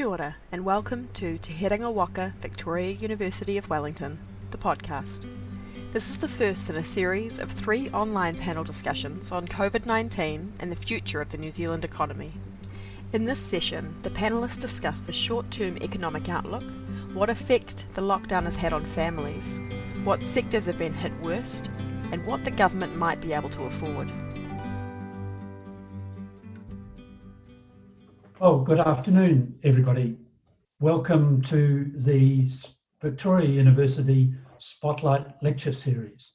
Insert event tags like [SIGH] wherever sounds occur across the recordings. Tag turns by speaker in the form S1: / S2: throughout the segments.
S1: Kia ora, and welcome to Te Herenga Waka, Victoria University of Wellington, the podcast. This is the first in a series of three online panel discussions on COVID 19 and the future of the New Zealand economy. In this session, the panelists discuss the short term economic outlook, what effect the lockdown has had on families, what sectors have been hit worst, and what the government might be able to afford.
S2: Oh, good afternoon, everybody. Welcome to the Victoria University Spotlight Lecture Series.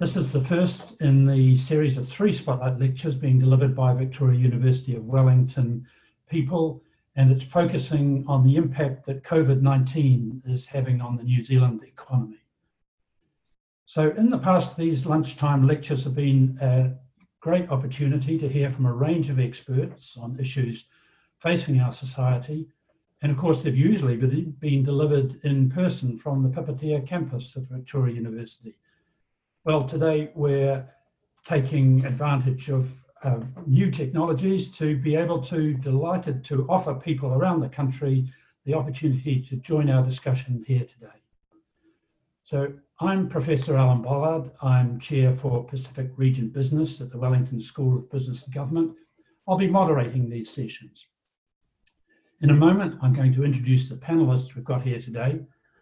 S2: This is the first in the series of three Spotlight lectures being delivered by Victoria University of Wellington people, and it's focusing on the impact that COVID 19 is having on the New Zealand economy. So, in the past, these lunchtime lectures have been a great opportunity to hear from a range of experts on issues facing our society. And of course, they've usually been delivered in person from the Pipitea campus of Victoria University. Well, today we're taking advantage of uh, new technologies to be able to, delighted to offer people around the country the opportunity to join our discussion here today. So I'm Professor Alan Bollard. I'm Chair for Pacific Region Business at the Wellington School of Business and Government. I'll be moderating these sessions. In a moment, I'm going to introduce the panelists we've got here today,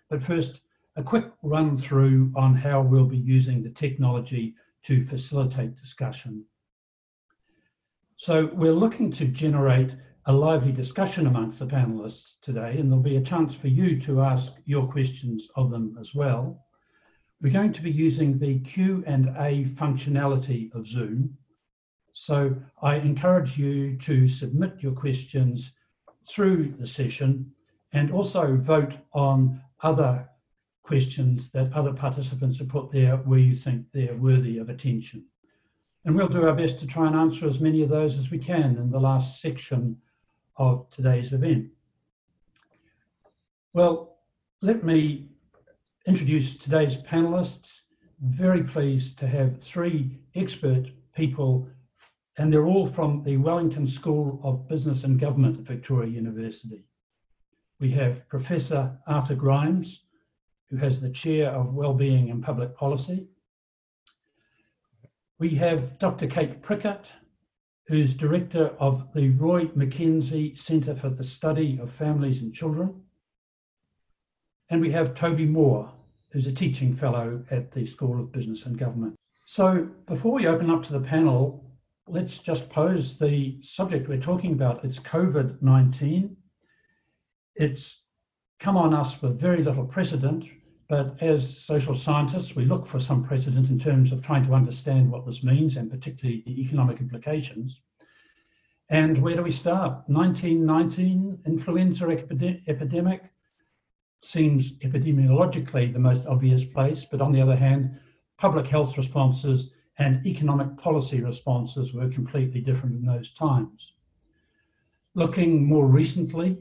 S2: but first, a quick run through on how we'll be using the technology to facilitate discussion. So we're looking to generate a lively discussion amongst the panelists today, and there'll be a chance for you to ask your questions of them as well. We're going to be using the Q&A functionality of Zoom. So I encourage you to submit your questions through the session and also vote on other questions that other participants have put there where you think they're worthy of attention. And we'll do our best to try and answer as many of those as we can in the last section of today's event. Well, let me introduce today's panelists. Very pleased to have three expert people and they're all from the Wellington School of Business and Government at Victoria University. We have Professor Arthur Grimes, who has the Chair of Wellbeing and Public Policy. We have Dr. Kate Prickett, who's Director of the Roy McKenzie Centre for the Study of Families and Children. And we have Toby Moore, who's a teaching fellow at the School of Business and Government. So before we open up to the panel, let's just pose the subject we're talking about. It's COVID 19. It's come on us with very little precedent, but as social scientists, we look for some precedent in terms of trying to understand what this means and particularly the economic implications. And where do we start? 1919 influenza epidemic seems epidemiologically the most obvious place, but on the other hand, public health responses and economic policy responses were completely different in those times. Looking more recently,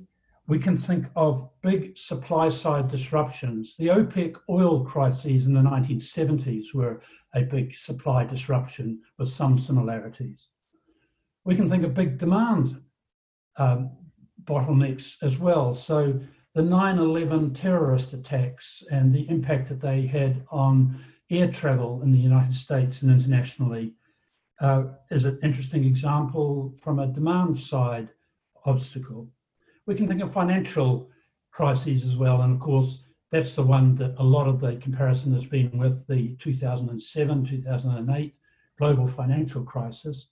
S2: we can think of big supply side disruptions. The OPEC oil crises in the 1970s were a big supply disruption with some similarities. We can think of big demand um, bottlenecks as well. So the 9 11 terrorist attacks and the impact that they had on air travel in the United States and internationally uh, is an interesting example from a demand side obstacle. We can think of financial crises as well, and of course, that's the one that a lot of the comparison has been with the 2007 2008 global financial crisis,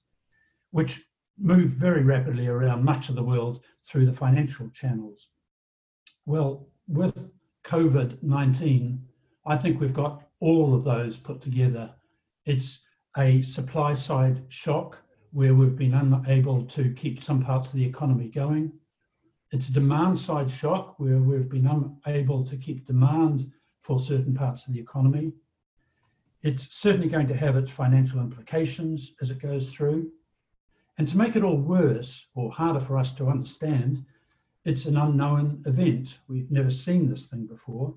S2: which moved very rapidly around much of the world through the financial channels. Well, with COVID 19, I think we've got all of those put together. It's a supply side shock where we've been unable to keep some parts of the economy going. It's a demand side shock where we've been unable to keep demand for certain parts of the economy. It's certainly going to have its financial implications as it goes through. And to make it all worse or harder for us to understand, it's an unknown event. We've never seen this thing before.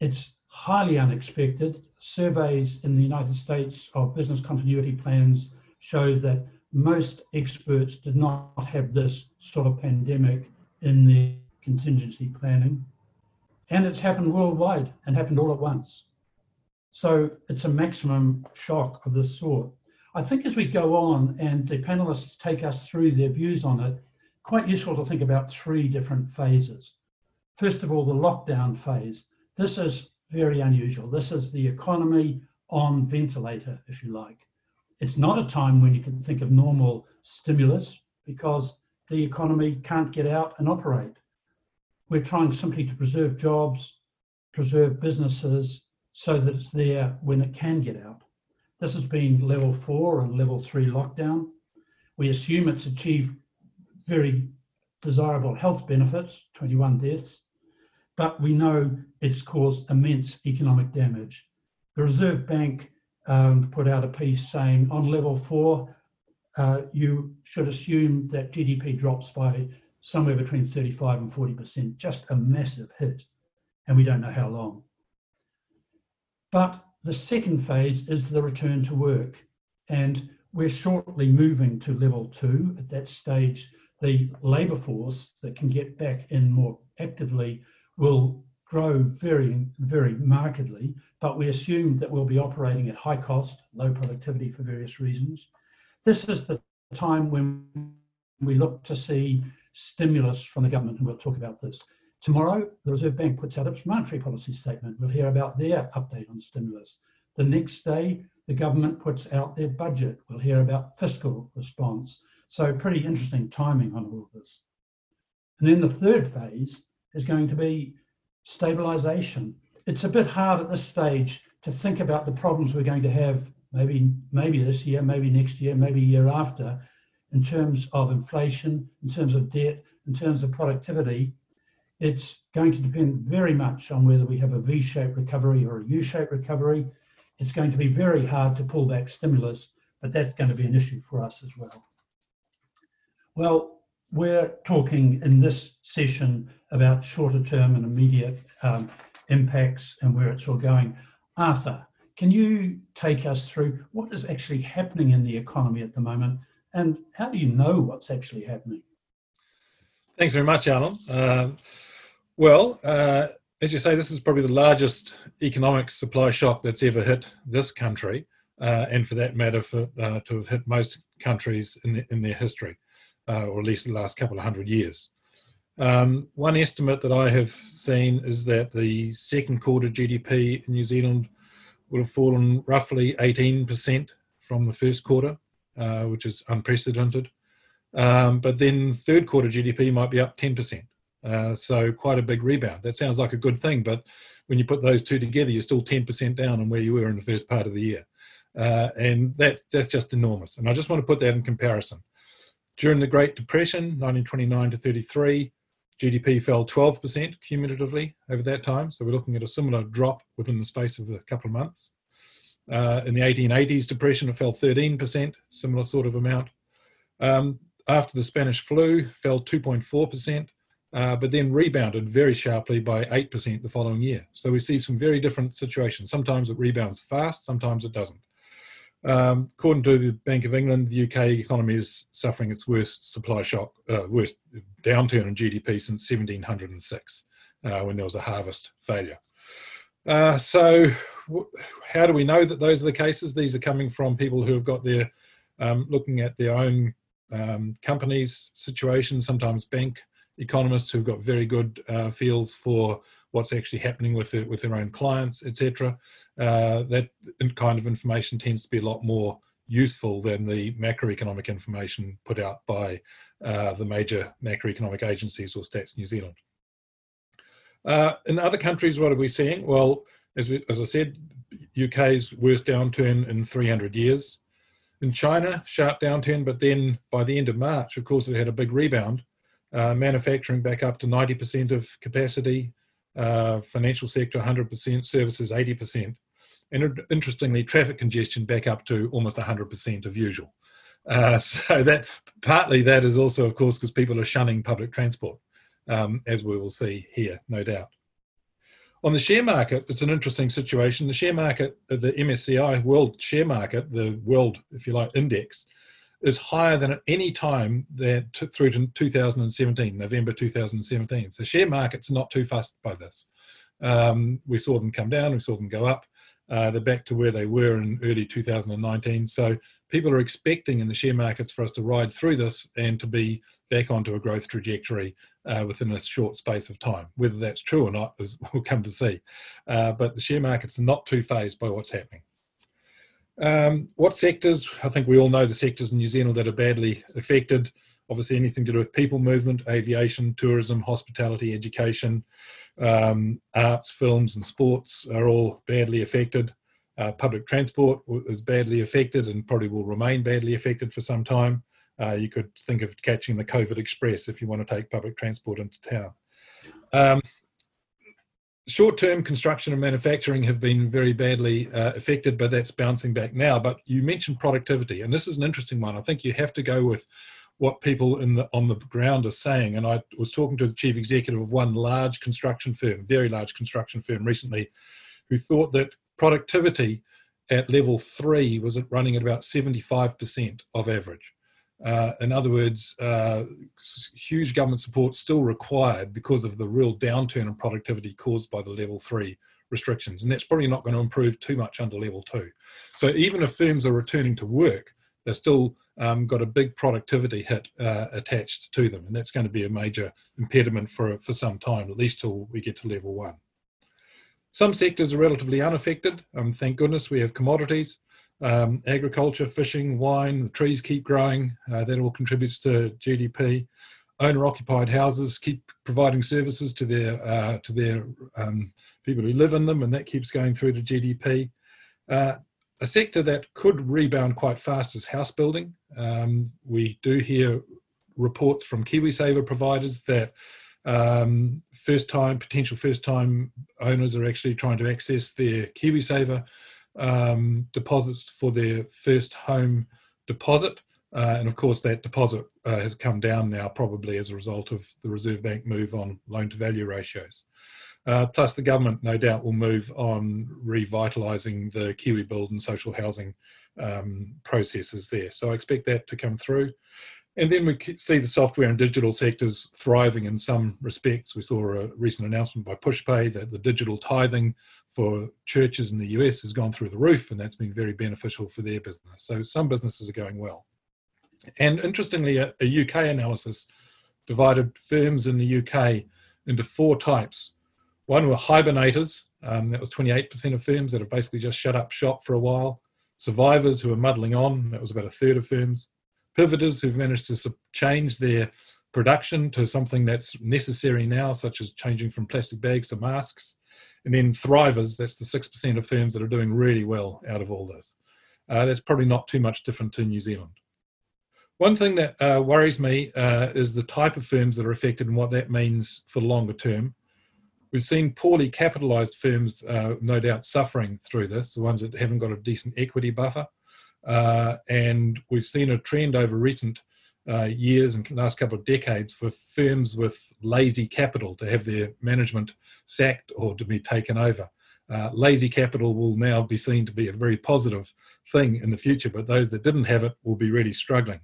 S2: It's highly unexpected. Surveys in the United States of business continuity plans show that most experts did not have this sort of pandemic in their contingency planning. And it's happened worldwide and happened all at once. So it's a maximum shock of this sort. I think as we go on and the panelists take us through their views on it, quite useful to think about three different phases. First of all, the lockdown phase. This is very unusual. This is the economy on ventilator, if you like. It's not a time when you can think of normal stimulus because the economy can't get out and operate. We're trying simply to preserve jobs, preserve businesses so that it's there when it can get out. This has been level four and level three lockdown. We assume it's achieved very desirable health benefits, 21 deaths, but we know it's caused immense economic damage. The Reserve Bank um, put out a piece saying on level four, uh, you should assume that GDP drops by somewhere between 35 and 40%, just a massive hit, and we don't know how long. But the second phase is the return to work, and we're shortly moving to level two. At that stage, the labour force that can get back in more actively will grow very, very markedly, but we assume that we'll be operating at high cost, low productivity for various reasons. This is the time when we look to see stimulus from the government, and we'll talk about this. Tomorrow, the Reserve Bank puts out its monetary policy statement. We'll hear about their update on stimulus. The next day, the government puts out their budget. We'll hear about fiscal response. So, pretty interesting timing on all of this. And then the third phase is going to be stabilization. It's a bit hard at this stage to think about the problems we're going to have maybe maybe this year, maybe next year, maybe year after, in terms of inflation, in terms of debt, in terms of productivity. It's going to depend very much on whether we have a V-shaped recovery or a U-shaped recovery. It's going to be very hard to pull back stimulus, but that's going to be an issue for us as well. Well, we're talking in this session about shorter term and immediate um, impacts and where it's all going. Arthur, can you take us through what is actually happening in the economy at the moment and how do you know what's actually happening?
S3: Thanks very much, Alan. Uh, well, uh, as you say, this is probably the largest economic supply shock that's ever hit this country, uh, and for that matter, for, uh, to have hit most countries in, the, in their history, uh, or at least the last couple of hundred years. Um, one estimate that I have seen is that the second quarter GDP in New Zealand would have fallen roughly 18% from the first quarter, uh, which is unprecedented. Um, but then third quarter GDP might be up 10%. Uh, so quite a big rebound. That sounds like a good thing, but when you put those two together, you're still 10% down on where you were in the first part of the year. Uh, and that's, that's just enormous. And I just want to put that in comparison. During the Great Depression, 1929 to 33, GDP fell 12% cumulatively over that time. So we're looking at a similar drop within the space of a couple of months. Uh, in the 1880s depression, it fell 13%, similar sort of amount. Um, after the Spanish flu, fell 2.4%, uh, but then rebounded very sharply by 8% the following year. So we see some very different situations. Sometimes it rebounds fast, sometimes it doesn't. Um, according to the Bank of England, the UK economy is suffering its worst supply shock, uh, worst downturn in GDP since 1706, uh, when there was a harvest failure. Uh, so, w- how do we know that those are the cases? These are coming from people who have got their um, looking at their own um, companies' situation, sometimes bank economists who've got very good uh, fields for what's actually happening with their, with their own clients, etc. Uh, that kind of information tends to be a lot more useful than the macroeconomic information put out by uh, the major macroeconomic agencies or Stats New Zealand. Uh, in other countries, what are we seeing? Well, as, we, as I said, UK's worst downturn in 300 years. In China, sharp downturn, but then by the end of March, of course, it had a big rebound. Uh, manufacturing back up to 90% of capacity, uh, financial sector 100%, services 80%. And interestingly, traffic congestion back up to almost 100% of usual. Uh, [LAUGHS] so that partly that is also, of course, because people are shunning public transport, um, as we will see here, no doubt. On the share market, it's an interesting situation. The share market, the MSCI World Share Market, the world, if you like, index, is higher than at any time that t- through to 2017, November 2017. So share markets are not too fussed by this. Um, we saw them come down, we saw them go up. Uh, they're back to where they were in early 2019. So people are expecting in the share markets for us to ride through this and to be back onto a growth trajectory uh, within a short space of time. Whether that's true or not is [LAUGHS] we'll come to see. Uh, but the share markets are not too fazed by what's happening. Um, what sectors? I think we all know the sectors in New Zealand that are badly affected. Obviously, anything to do with people movement, aviation, tourism, hospitality, education, um, arts, films, and sports are all badly affected. Uh, public transport is badly affected and probably will remain badly affected for some time. Uh, you could think of catching the COVID Express if you want to take public transport into town. Um, short term construction and manufacturing have been very badly uh, affected, but that's bouncing back now. But you mentioned productivity, and this is an interesting one. I think you have to go with what people in the on the ground are saying. And I was talking to the chief executive of one large construction firm, very large construction firm recently, who thought that productivity at level three was running at about 75% of average. Uh, in other words, uh, huge government support still required because of the real downturn in productivity caused by the level three restrictions. And that's probably not going to improve too much under level two. So even if firms are returning to work, they've still um, got a big productivity hit uh, attached to them. And that's going to be a major impediment for, for some time, at least till we get to level one. Some sectors are relatively unaffected. Um, thank goodness we have commodities um, agriculture, fishing, wine, the trees keep growing. Uh, that all contributes to GDP. Owner-occupied houses keep providing services to their uh, to their um, people who live in them, and that keeps going through to GDP. Uh, a sector that could rebound quite fast is house building. Um, we do hear reports from KiwiSaver providers that um, first time potential first time owners are actually trying to access their KiwiSaver um, deposits for their first home deposit. Uh, and of course, that deposit uh, has come down now, probably as a result of the Reserve Bank move on loan to value ratios. Uh, plus, the government, no doubt, will move on revitalising the KiwiBuild and social housing um, processes there. So I expect that to come through. And then we see the software and digital sectors thriving in some respects. We saw a recent announcement by PushPay that the digital tithing for churches in the US has gone through the roof, and that's been very beneficial for their business. So some businesses are going well. And interestingly, a, a UK analysis divided firms in the UK into four types. One were hibernators, um, that was 28% of firms that have basically just shut up shop for a while. Survivors who are muddling on, that was about a third of firms pivoters who've managed to change their production to something that's necessary now, such as changing from plastic bags to masks. And then thrivers, that's the 6% of firms that are doing really well out of all this. Uh, that's probably not too much different to New Zealand. One thing that uh, worries me uh, is the type of firms that are affected and what that means for the longer term. We've seen poorly capitalized firms, uh, no doubt, suffering through this, the ones that haven't got a decent equity buffer. Uh, and we've seen a trend over recent uh, years and last couple of decades for firms with lazy capital to have their management sacked or to be taken over. Uh, lazy capital will now be seen to be a very positive thing in the future, but those that didn't have it will be really struggling.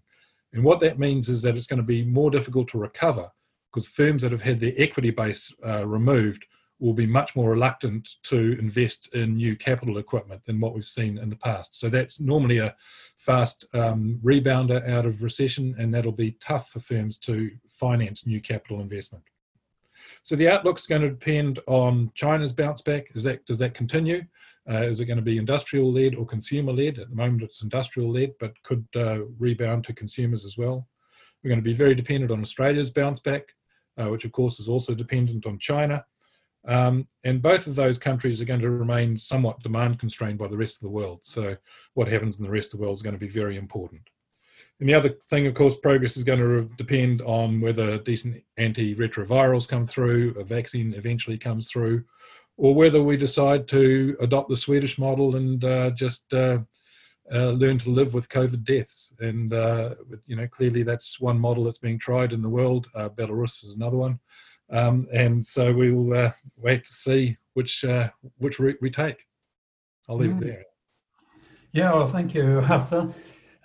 S3: And what that means is that it's going to be more difficult to recover because firms that have had their equity base uh, removed will be much more reluctant to invest in new capital equipment than what we've seen in the past. So that's normally a fast um, rebounder out of recession, and that'll be tough for firms to finance new capital investment. So the outlook's going to depend on China's bounce back. Is that does that continue? Uh, is it going to be industrial led or consumer led? At the moment, it's industrial led, but could uh, rebound to consumers as well. We're going to be very dependent on Australia's bounce back, uh, which of course is also dependent on China. Um, and both of those countries are going to remain somewhat demand constrained by the rest of the world. So, what happens in the rest of the world is going to be very important. And the other thing, of course, progress is going to depend on whether decent antiretrovirals come through, a vaccine eventually comes through, or whether we decide to adopt the Swedish model and uh, just uh, uh, learn to live with COVID deaths. And, uh, you know, clearly that's one model that's being tried in the world. Uh, Belarus is another one. Um, and so we will uh, wait to see which uh, which route we take. I'll leave mm. it there.
S2: Yeah, well, thank you, [LAUGHS] Arthur.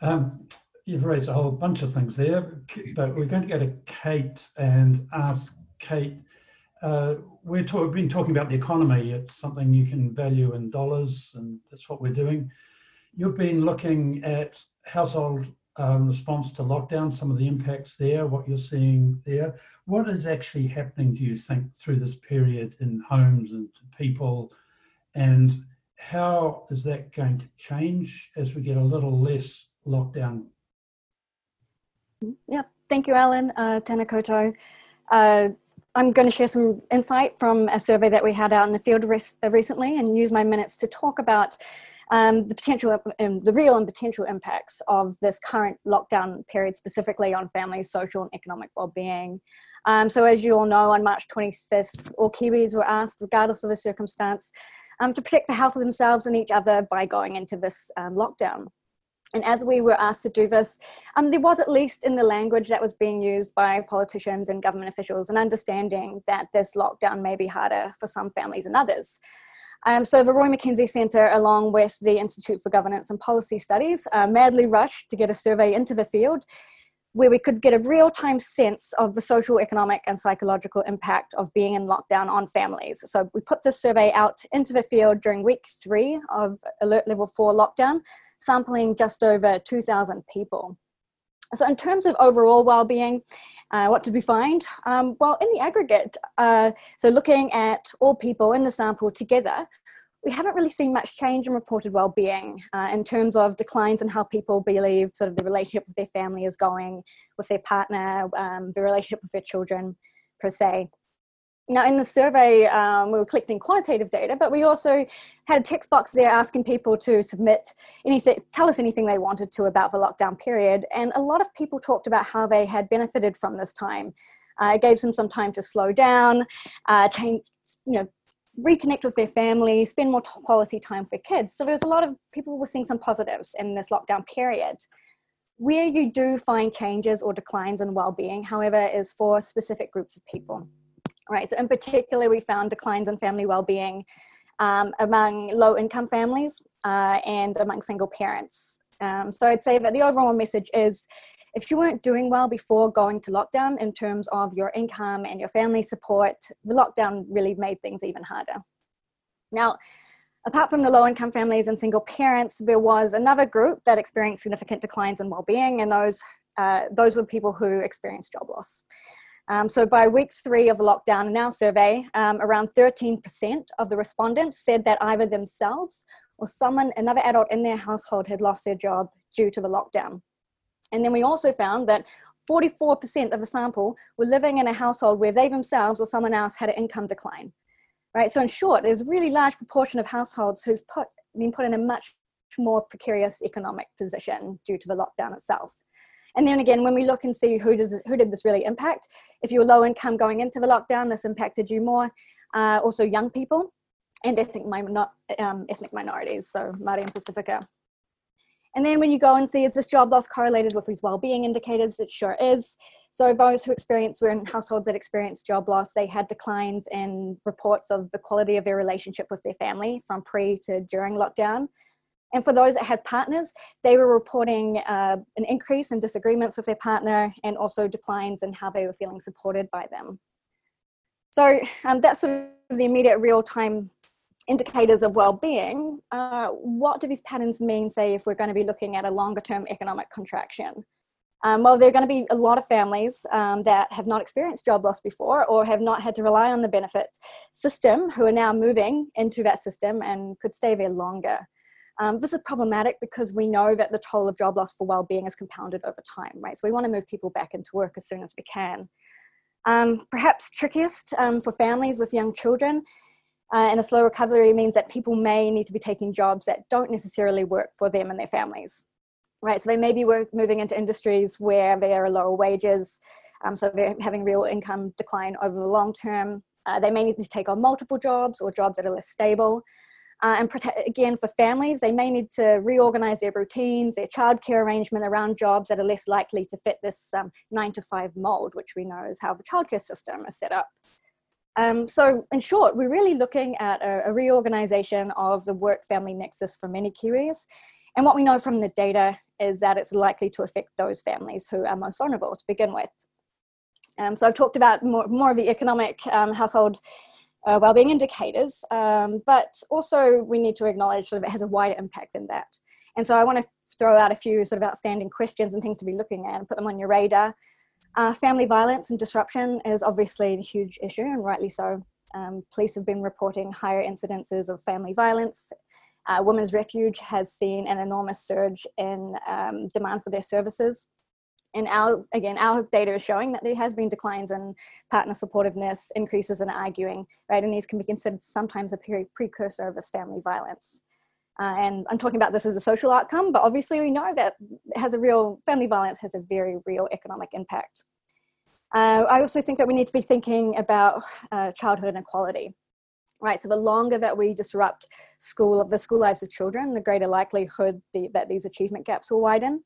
S2: Um, you've raised a whole bunch of things there, but we're going to go to Kate and ask Kate. Uh, we're talk, we've been talking about the economy. It's something you can value in dollars, and that's what we're doing. You've been looking at household um, response to lockdown, some of the impacts there, what you're seeing there. What is actually happening, do you think, through this period in homes and people? And how is that going to change as we get a little less lockdown?
S4: Yeah, thank you, Alan. Uh, koutou. Uh, I'm going to share some insight from a survey that we had out in the field uh, recently and use my minutes to talk about um, the potential, um, the real and potential impacts of this current lockdown period, specifically on families' social and economic well-being. Um, so, as you all know, on March 25th, all Kiwis were asked, regardless of the circumstance, um, to protect the health of themselves and each other by going into this um, lockdown. And as we were asked to do this, um, there was at least in the language that was being used by politicians and government officials an understanding that this lockdown may be harder for some families than others. Um, so the Roy McKenzie Centre, along with the Institute for Governance and Policy Studies, uh, madly rushed to get a survey into the field where we could get a real-time sense of the social, economic, and psychological impact of being in lockdown on families. So we put this survey out into the field during week three of alert level four lockdown, sampling just over 2,000 people. So in terms of overall well-being, uh, what did we find? Um, well, in the aggregate, uh, so looking at all people in the sample together, we haven't really seen much change in reported well-being uh, in terms of declines in how people believe sort of the relationship with their family is going, with their partner, um, the relationship with their children per se. Now, in the survey, um, we were collecting quantitative data, but we also had a text box there asking people to submit anything, tell us anything they wanted to about the lockdown period. And a lot of people talked about how they had benefited from this time. Uh, it gave them some time to slow down, uh, change, you know, reconnect with their family, spend more quality time for kids. So there was a lot of people were seeing some positives in this lockdown period. Where you do find changes or declines in well-being, however, is for specific groups of people right? So in particular, we found declines in family well-being um, among low-income families uh, and among single parents. Um, so I'd say that the overall message is if you weren't doing well before going to lockdown in terms of your income and your family support, the lockdown really made things even harder. Now, apart from the low income families and single parents, there was another group that experienced significant declines in well being, and those, uh, those were people who experienced job loss. Um, so by week three of the lockdown in our survey, um, around 13% of the respondents said that either themselves or someone, another adult in their household had lost their job due to the lockdown. And then we also found that 44% of the sample were living in a household where they themselves or someone else had an income decline. Right. So in short, there's a really large proportion of households who've put, been put in a much more precarious economic position due to the lockdown itself. And then again, when we look and see who does who did this really impact, if you were low income going into the lockdown, this impacted you more. Uh, also, young people and ethnic, um, ethnic minorities, so Māori and Pasifika. And then when you go and see, is this job loss correlated with these well-being indicators? It sure is. So those who experienced were in households that experienced job loss, they had declines in reports of the quality of their relationship with their family from pre to during lockdown. And for those that had partners, they were reporting uh, an increase in disagreements with their partner and also declines in how they were feeling supported by them. So um, that's sort of the immediate real time indicators of well-being. Uh, what do these patterns mean, say, if we're going to be looking at a longer term economic contraction? Um, well, there are going to be a lot of families um, that have not experienced job loss before or have not had to rely on the benefit system who are now moving into that system and could stay there longer. Um, this is problematic because we know that the toll of job loss for well-being is compounded over time, right? So we want to move people back into work as soon as we can. Um, perhaps trickiest um, for families with young children uh, and a slow recovery means that people may need to be taking jobs that don't necessarily work for them and their families, right? So they may be work, moving into industries where there are lower wages, um, so they're having real income decline over the long term. Uh, they may need to take on multiple jobs or jobs that are less stable. Uh, and again, for families, they may need to reorganize their routines, their childcare arrangement around jobs that are less likely to fit this um, nine to five mold, which we know is how the childcare system is set up. Um, so, in short, we're really looking at a, a reorganization of the work family nexus for many Kiwis. And what we know from the data is that it's likely to affect those families who are most vulnerable to begin with. Um, so I've talked about more, more of the economic um, household uh, well-being indicators, um, but also we need to acknowledge sort of it has a wider impact than that. And so I want to throw out a few sort of outstanding questions and things to be looking at and put them on your radar. Uh, family violence and disruption is obviously a huge issue, and rightly so. Um, police have been reporting higher incidences of family violence. Uh, Women's Refuge has seen an enormous surge in um, demand for their services. And our, again, our data is showing that there has been declines in partner supportiveness, increases in arguing, right? And these can be considered sometimes a precursor of this family violence. Uh, and I'm talking about this as a social outcome, but obviously we know that has a real, family violence has a very real economic impact. Uh, I also think that we need to be thinking about uh, childhood inequality, right? So the longer that we disrupt school, the school lives of children, the greater likelihood the, that these achievement gaps will widen.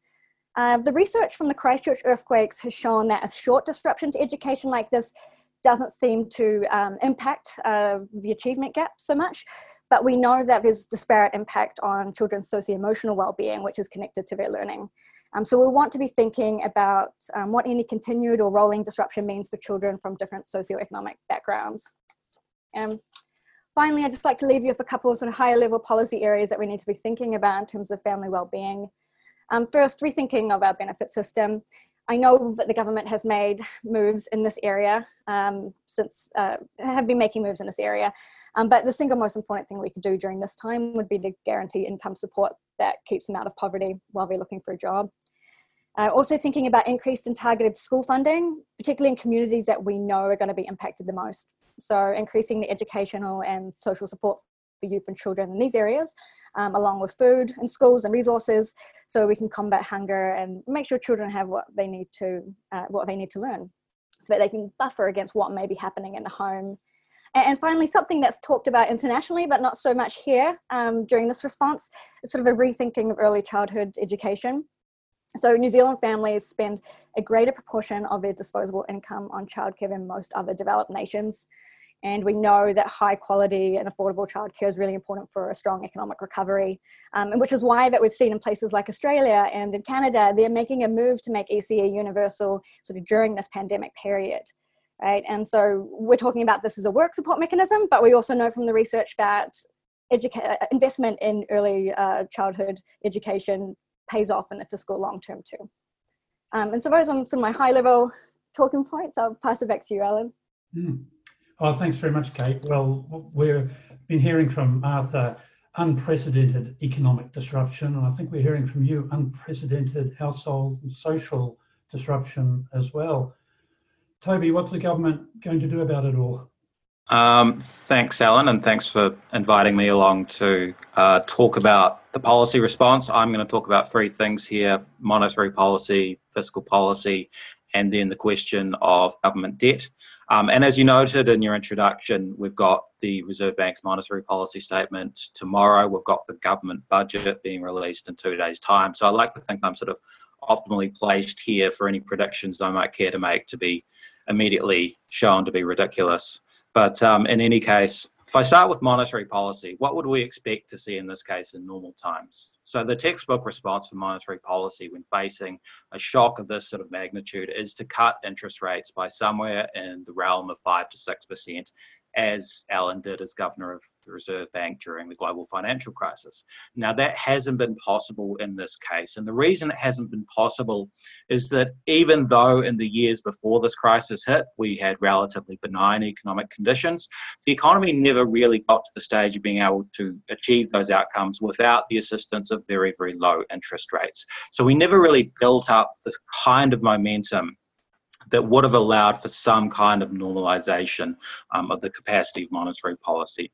S4: Uh, the research from the Christchurch earthquakes has shown that a short disruption to education like this doesn't seem to um, impact uh, the achievement gap so much, but we know that there's disparate impact on children's socio-emotional well-being, which is connected to their learning. Um, so we want to be thinking about um, what any continued or rolling disruption means for children from different socioeconomic backgrounds. Um, finally, I'd just like to leave you with a couple of sort of higher level policy areas that we need to be thinking about in terms of family well-being. Um, first, rethinking of our benefit system. I know that the government has made moves in this area um, since, uh, have been making moves in this area. Um, but the single most important thing we could do during this time would be to guarantee income support that keeps them out of poverty while they're looking for a job. Uh, also thinking about increased and targeted school funding, particularly in communities that we know are going to be impacted the most. So increasing the educational and social support for youth and children in these areas, um, along with food and schools and resources, so we can combat hunger and make sure children have what they need to uh, what they need to learn, so that they can buffer against what may be happening in the home. And, finally, something that's talked about internationally, but not so much here um, during this response, is sort of a rethinking of early childhood education. So New Zealand families spend a greater proportion of their disposable income on childcare than most other developed nations. And we know that high quality and affordable childcare is really important for a strong economic recovery, um, and which is why that we've seen in places like Australia and in Canada, they're making a move to make ECE universal sort of during this pandemic period. Right, and so we're talking about this as a work support mechanism, but we also know from the research that educa- investment in early uh, childhood education pays off in the fiscal long term too. Um, and so those are some of my high level talking points. I'll pass it back to you, Alan.
S2: Mm. Oh, thanks very much, Kate. Well, we've been hearing from Arthur unprecedented economic disruption, and I think we're hearing from you unprecedented household and social disruption as well. Toby, what's the government going to do about it all?
S5: Um, thanks, Alan, and thanks for inviting me along to uh, talk about the policy response. I'm going to talk about three things here monetary policy, fiscal policy, and then the question of government debt. Um, and as you noted in your introduction, we've got the Reserve Bank's monetary policy statement tomorrow. We've got the government budget being released in two days' time. So I like to think I'm sort of optimally placed here for any predictions I might care to make to be immediately shown to be ridiculous. But um, in any case, if I start with monetary policy, what would we expect to see in this case in normal times? So, the textbook response for monetary policy when facing a shock of this sort of magnitude is to cut interest rates by somewhere in the realm of 5 to 6% as Alan did as governor of the Reserve Bank during the global financial crisis. Now, that hasn't been possible in this case. And the reason it hasn't been possible is that even though in the years before this crisis hit, we had relatively benign economic conditions, the economy never really got to the stage of being able to achieve those outcomes without the assistance of very, very low interest rates. So we never really built up this kind of momentum that would have allowed for some kind of normalization um, of the capacity of monetary policy.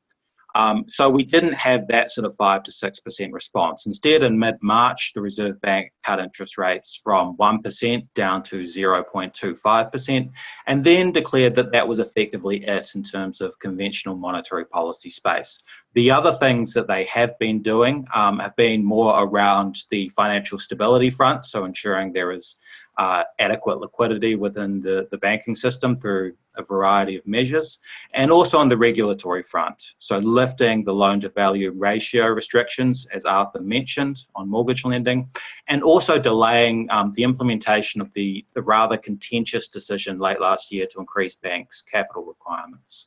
S5: Um, so we didn't have that sort of 5 to 6% response. Instead, in mid March, the Reserve Bank cut interest rates from 1% down to 0.25%, and then declared that that was effectively it in terms of conventional monetary policy space. The other things that they have been doing um, have been more around the financial stability front, so ensuring there is uh, adequate liquidity within the, the banking system through a variety of measures, and also on the regulatory front. So, lifting the loan to value ratio restrictions, as Arthur mentioned, on mortgage lending, and also delaying um, the implementation of the, the rather contentious decision late last year to increase banks' capital requirements.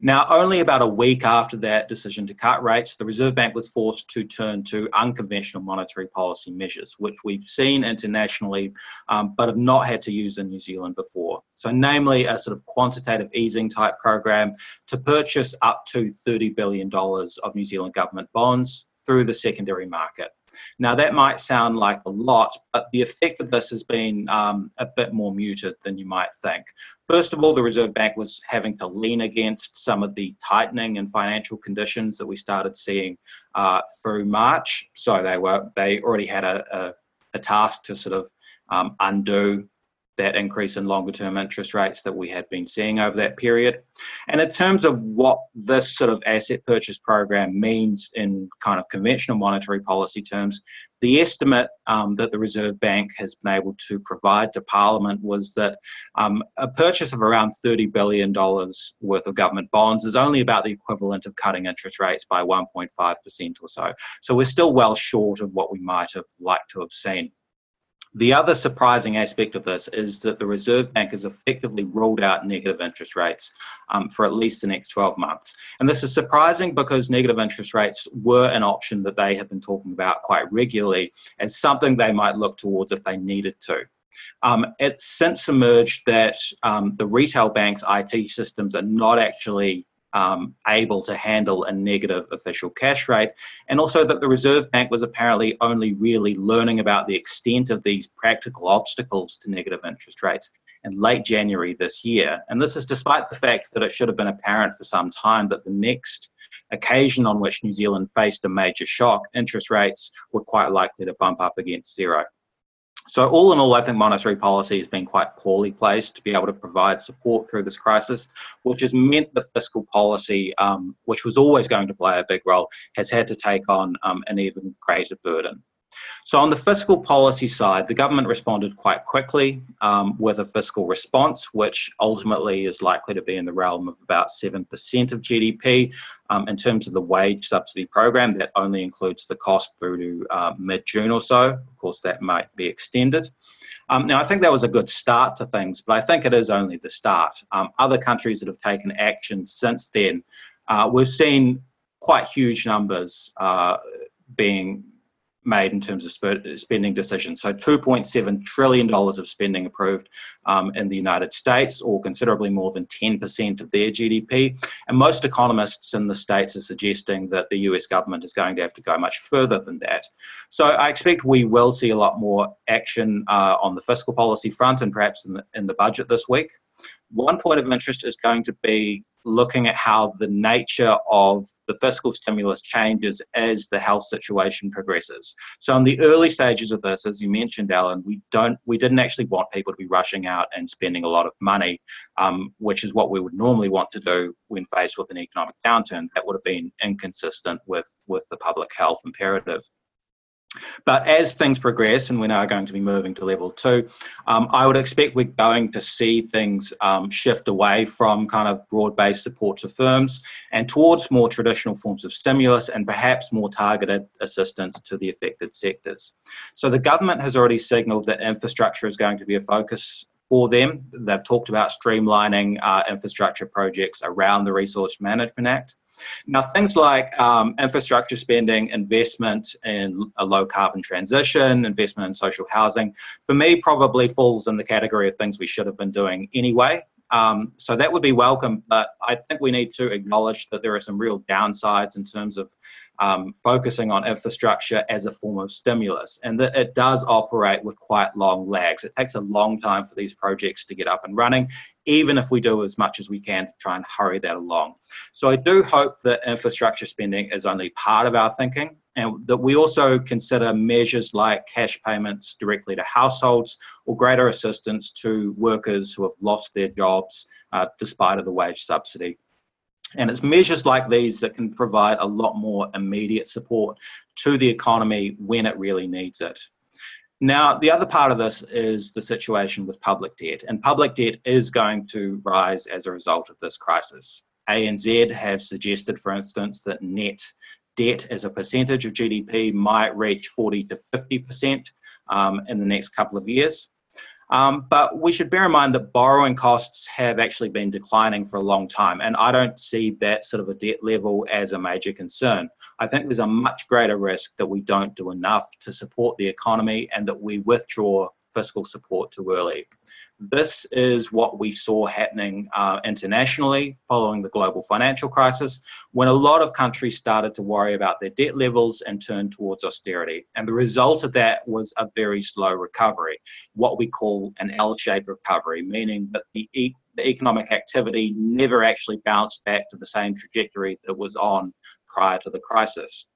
S5: Now, only about a week after that decision to cut rates, the Reserve Bank was forced to turn to unconventional monetary policy measures, which we've seen internationally um, but have not had to use in New Zealand before. So, namely, a sort of quantitative easing type program to purchase up to $30 billion of New Zealand government bonds through the secondary market. Now, that might sound like a lot, but the effect of this has been um, a bit more muted than you might think. First of all, the Reserve Bank was having to lean against some of the tightening and financial conditions that we started seeing uh, through March. So they were they already had a, a, a task to sort of um, undo that increase in longer term interest rates that we had been seeing over that period. And in terms of what this sort of asset purchase program means in kind of conventional monetary policy terms, the estimate um, that the Reserve Bank has been able to provide to Parliament was that um, a purchase of around $30 billion worth of government bonds is only about the equivalent of cutting interest rates by 1.5% or so. So we're still well short of what we might have liked to have seen. The other surprising aspect of this is that the Reserve Bank has effectively ruled out negative interest rates um, for at least the next 12 months. And this is surprising because negative interest rates were an option that they have been talking about quite regularly as something they might look towards if they needed to. Um, it's since emerged that um, the retail bank's IT systems are not actually um, able to handle a negative official cash rate, and also that the Reserve Bank was apparently only really learning about the extent of these practical obstacles to negative interest rates in late January this year. And this is despite the fact that it should have been apparent for some time that the next occasion on which New Zealand faced a major shock, interest rates were quite likely to bump up against zero. So, all in all, I think monetary policy has been quite poorly placed to be able to provide support through this crisis, which has meant the fiscal policy, um, which was always going to play a big role, has had to take on um, an even greater burden. So, on the fiscal policy side, the government responded quite quickly um, with a fiscal response, which ultimately is likely to be in the realm of about 7% of GDP. Um, in terms of the wage subsidy program, that only includes the cost through to uh, mid June or so. Of course, that might be extended. Um, now, I think that was a good start to things, but I think it is only the start. Um, other countries that have taken action since then, uh, we've seen quite huge numbers uh, being made in terms of spending decisions. So $2.7 trillion of spending approved um, in the United States, or considerably more than 10% of their GDP. And most economists in the States are suggesting that the US government is going to have to go much further than that. So I expect we will see a lot more action uh, on the fiscal policy front and perhaps in the, in the budget this week. One point of interest is going to be looking at how the nature of the fiscal stimulus changes as the health situation progresses. So in the early stages of this, as you mentioned, Alan, we don't we didn't actually want people to be rushing out and spending a lot of money, um, which is what we would normally want to do when faced with an economic downturn. That would have been inconsistent with with the public health imperative. But as things progress, and we're now going to be moving to level two, um, I would expect we're going to see things um, shift away from kind of broad based support to firms and towards more traditional forms of stimulus and perhaps more targeted assistance to the affected sectors. So the government has already signalled that infrastructure is going to be a focus for them. They've talked about streamlining uh, infrastructure projects around the Resource Management Act. Now, things like um, infrastructure spending, investment in a low carbon transition, investment in social housing, for me, probably falls in the category of things we should have been doing anyway. Um, so that would be welcome, but I think we need to acknowledge that there are some real downsides in terms of um, focusing on infrastructure as a form of stimulus, and that it does operate with quite long lags. It takes a long time for these projects to get up and running, even if we do as much as we can to try and hurry that along. So I do hope that infrastructure spending is only part of our thinking, and that we also consider measures like cash payments directly to households or greater assistance to workers who have lost their jobs uh, despite of the wage subsidy. And it's measures like these that can provide a lot more immediate support to the economy when it really needs it. Now, the other part of this is the situation with public debt, and public debt is going to rise as a result of this crisis. ANZ have suggested, for instance, that net debt as a percentage of GDP might reach 40 to 50% um, in the next couple of years. Um, but we should bear in mind that borrowing costs have actually been declining for a long time, and I don't see that sort of a debt level as a major concern. I think there's a much greater risk that we don't do enough to support the economy and that we withdraw fiscal support too early. This is what we saw happening uh, internationally following the global financial crisis, when a lot of countries started to worry about their debt levels and turn towards austerity. And the result of that was a very slow recovery, what we call an L shaped recovery, meaning that the, e- the economic activity never actually bounced back to the same trajectory that it was on prior to the crisis.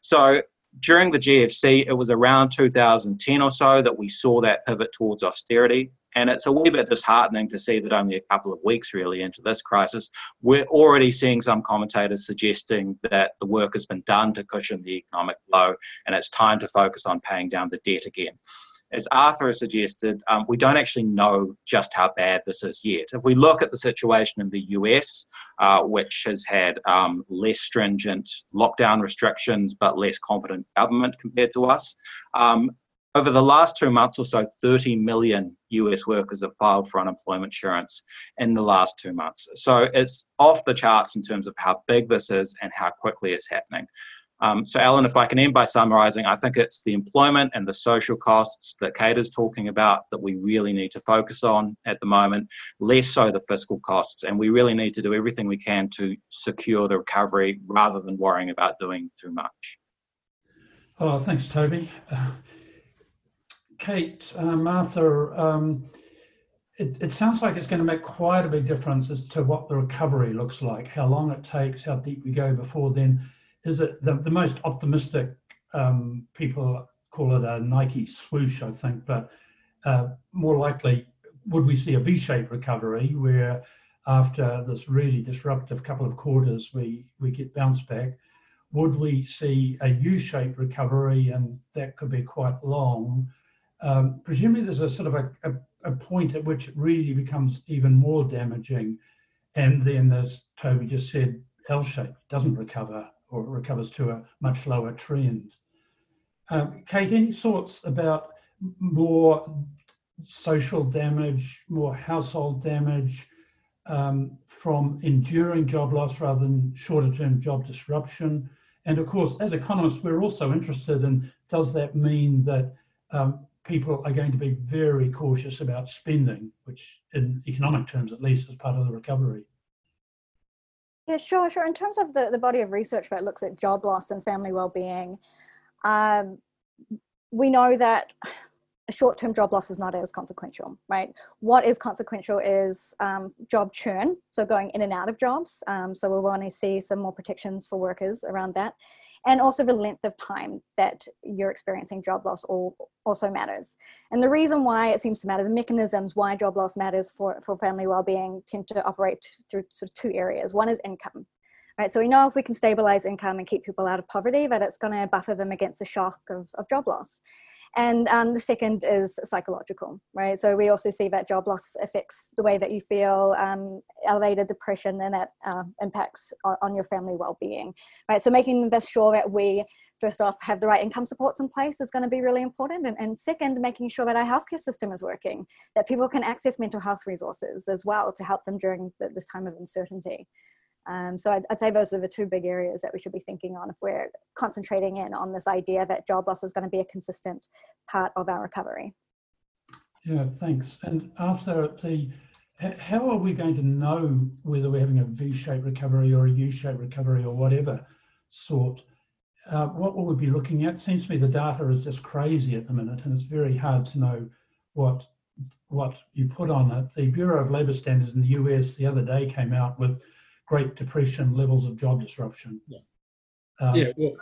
S5: So during the GFC, it was around 2010 or so that we saw that pivot towards austerity. And it's a wee bit disheartening to see that only a couple of weeks really into this crisis, we're already seeing some commentators suggesting that the work has been done to cushion the economic blow and it's time to focus on paying down the debt again as Arthur has suggested, um, we don't actually know just how bad this is yet. If we look at the situation in the US, uh, which has had um, less stringent lockdown restrictions but less competent government compared to us, um, over the last two months or so, 30 million US workers have filed for unemployment insurance in the last two months. So it's off the charts in terms of how big this is and how quickly it's happening. Um, so, Alan, if I can end by summarising, I think it's the employment and the social costs that Kate is talking about that we really need to focus on at the moment, less so the fiscal costs. And we really need to do everything we can to secure the recovery rather than worrying about doing too much.
S2: Oh, thanks, Toby. Uh, Kate, uh, Martha, um, it, it sounds like it's going to make quite a big difference as to what the recovery looks like, how long it takes, how deep we go before then is it the, the most optimistic um, people call it a Nike swoosh, I think, but uh, more likely, would we see a V-shaped recovery where after this really disruptive couple of quarters, we, we get bounced back? Would we see a U-shaped recovery and that could be quite long? Um, presumably there's a sort of a, a, a point at which it really becomes even more damaging. And then, as Toby just said, L-shaped doesn't recover or recovers to a much lower trend. Um, Kate, any thoughts about more social damage, more household damage um, from enduring job loss rather than shorter term job disruption? And of course, as economists, we're also interested in does that mean that um, people are going to be very cautious about spending, which in economic terms at least is part of the recovery?
S4: Yeah, sure, sure. In terms of the, the body of research that looks at job loss and family well-being, um, we know that a short-term job loss is not as consequential, right? What is consequential is um, job churn, so going in and out of jobs. Um, so we want to see some more protections for workers around that and also the length of time that you're experiencing job loss also matters. And the reason why it seems to matter, the mechanisms why job loss matters for, for family well-being tend to operate through sort of two areas. One is income. Right, so we know if we can stabilize income and keep people out of poverty, that it's going to buffer them against the shock of, of job loss. And um, the second is psychological, right? So we also see that job loss affects the way that you feel, um, elevated depression, and that uh, impacts on, on, your family well-being, right? So making this sure that we first off have the right income supports in place is going to be really important, and, and second, making sure that our healthcare system is working, that people can access mental health resources as well to help them during the, this time of uncertainty. Um, so I'd, I'd, say those are the two big areas that we should be thinking on if we're concentrating in on this idea that job loss is going to be a consistent part of our recovery.
S2: Yeah, thanks. And after the, how are we going to know whether we're having a V-shaped recovery or a U-shaped recovery or whatever sort? Uh, what will we be looking at? Seems to me the data is just crazy at the minute, and it's very hard to know what what you put on it. The Bureau of Labor Standards in the US the other day came out with Great Depression levels of job disruption.
S3: Yeah, um, yeah well,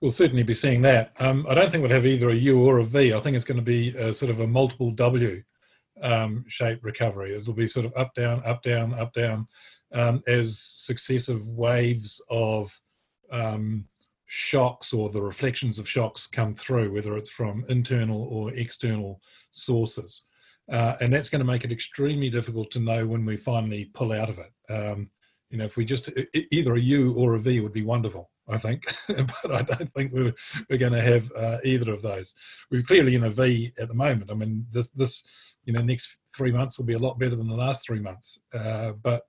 S3: we'll certainly be seeing that. Um, I don't think we'll have either a U or a V. I think it's going to be a, sort of a multiple W um, shaped recovery. It'll be sort of up, down, up, down, up, down um, as successive waves of um, shocks or the reflections of shocks come through, whether it's from internal or external sources. Uh, and that's going to make it extremely difficult to know when we finally pull out of it. Um, you know, if we just either a U or a V would be wonderful, I think, [LAUGHS] but I don't think we're we're going to have uh, either of those. We're clearly in a V at the moment. I mean, this this you know next three months will be a lot better than the last three months, uh, but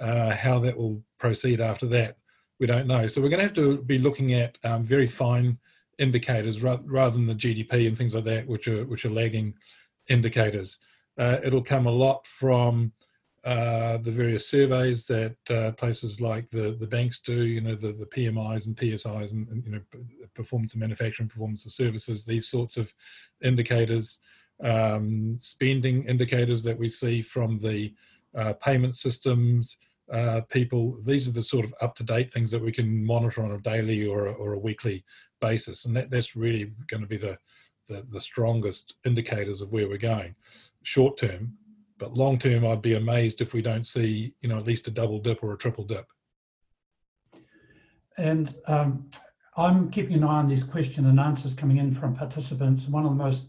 S3: uh, how that will proceed after that, we don't know. So we're going to have to be looking at um, very fine indicators rather, rather than the GDP and things like that, which are which are lagging indicators. Uh, it'll come a lot from uh, the various surveys that uh, places like the, the banks do, you know, the, the PMIs and PSIs and, and, you know, performance of manufacturing, performance of services, these sorts of indicators, um, spending indicators that we see from the uh, payment systems, uh, people, these are the sort of up-to-date things that we can monitor on a daily or a, or a weekly basis. And that, that's really going to be the, the, the strongest indicators of where we're going short term but long term, I'd be amazed if we don't see, you know, at least a double dip or a triple dip.
S2: And um, I'm keeping an eye on these question and answers coming in from participants. One of the most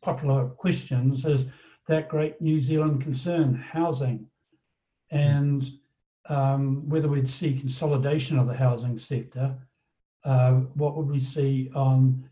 S2: popular questions is that great New Zealand concern, housing, and um, whether we'd see consolidation of the housing sector. Uh, what would we see on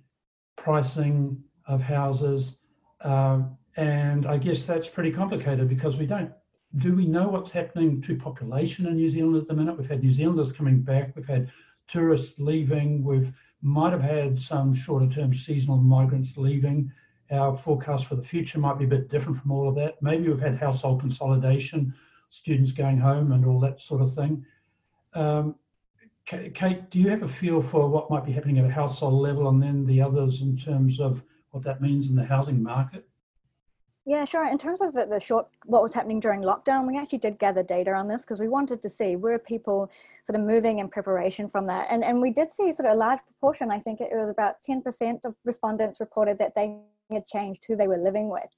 S2: pricing of houses? Uh, and I guess that's pretty complicated because we don't, do we know what's happening to population in New Zealand at the minute? We've had New Zealanders coming back, we've had tourists leaving, we've might have had some shorter term seasonal migrants leaving. Our forecast for the future might be a bit different from all of that. Maybe we've had household consolidation, students going home and all that sort of thing. Um, Kate, do you have a feel for what might be happening at a household level and then the others in terms of what that means in the housing market?
S4: Yeah, sure. In terms of the short, what was happening during lockdown, we actually did gather data on this because we wanted to see were people sort of moving in preparation from that. And, and we did see sort of a large proportion, I think it was about 10% of respondents reported that they had changed who they were living with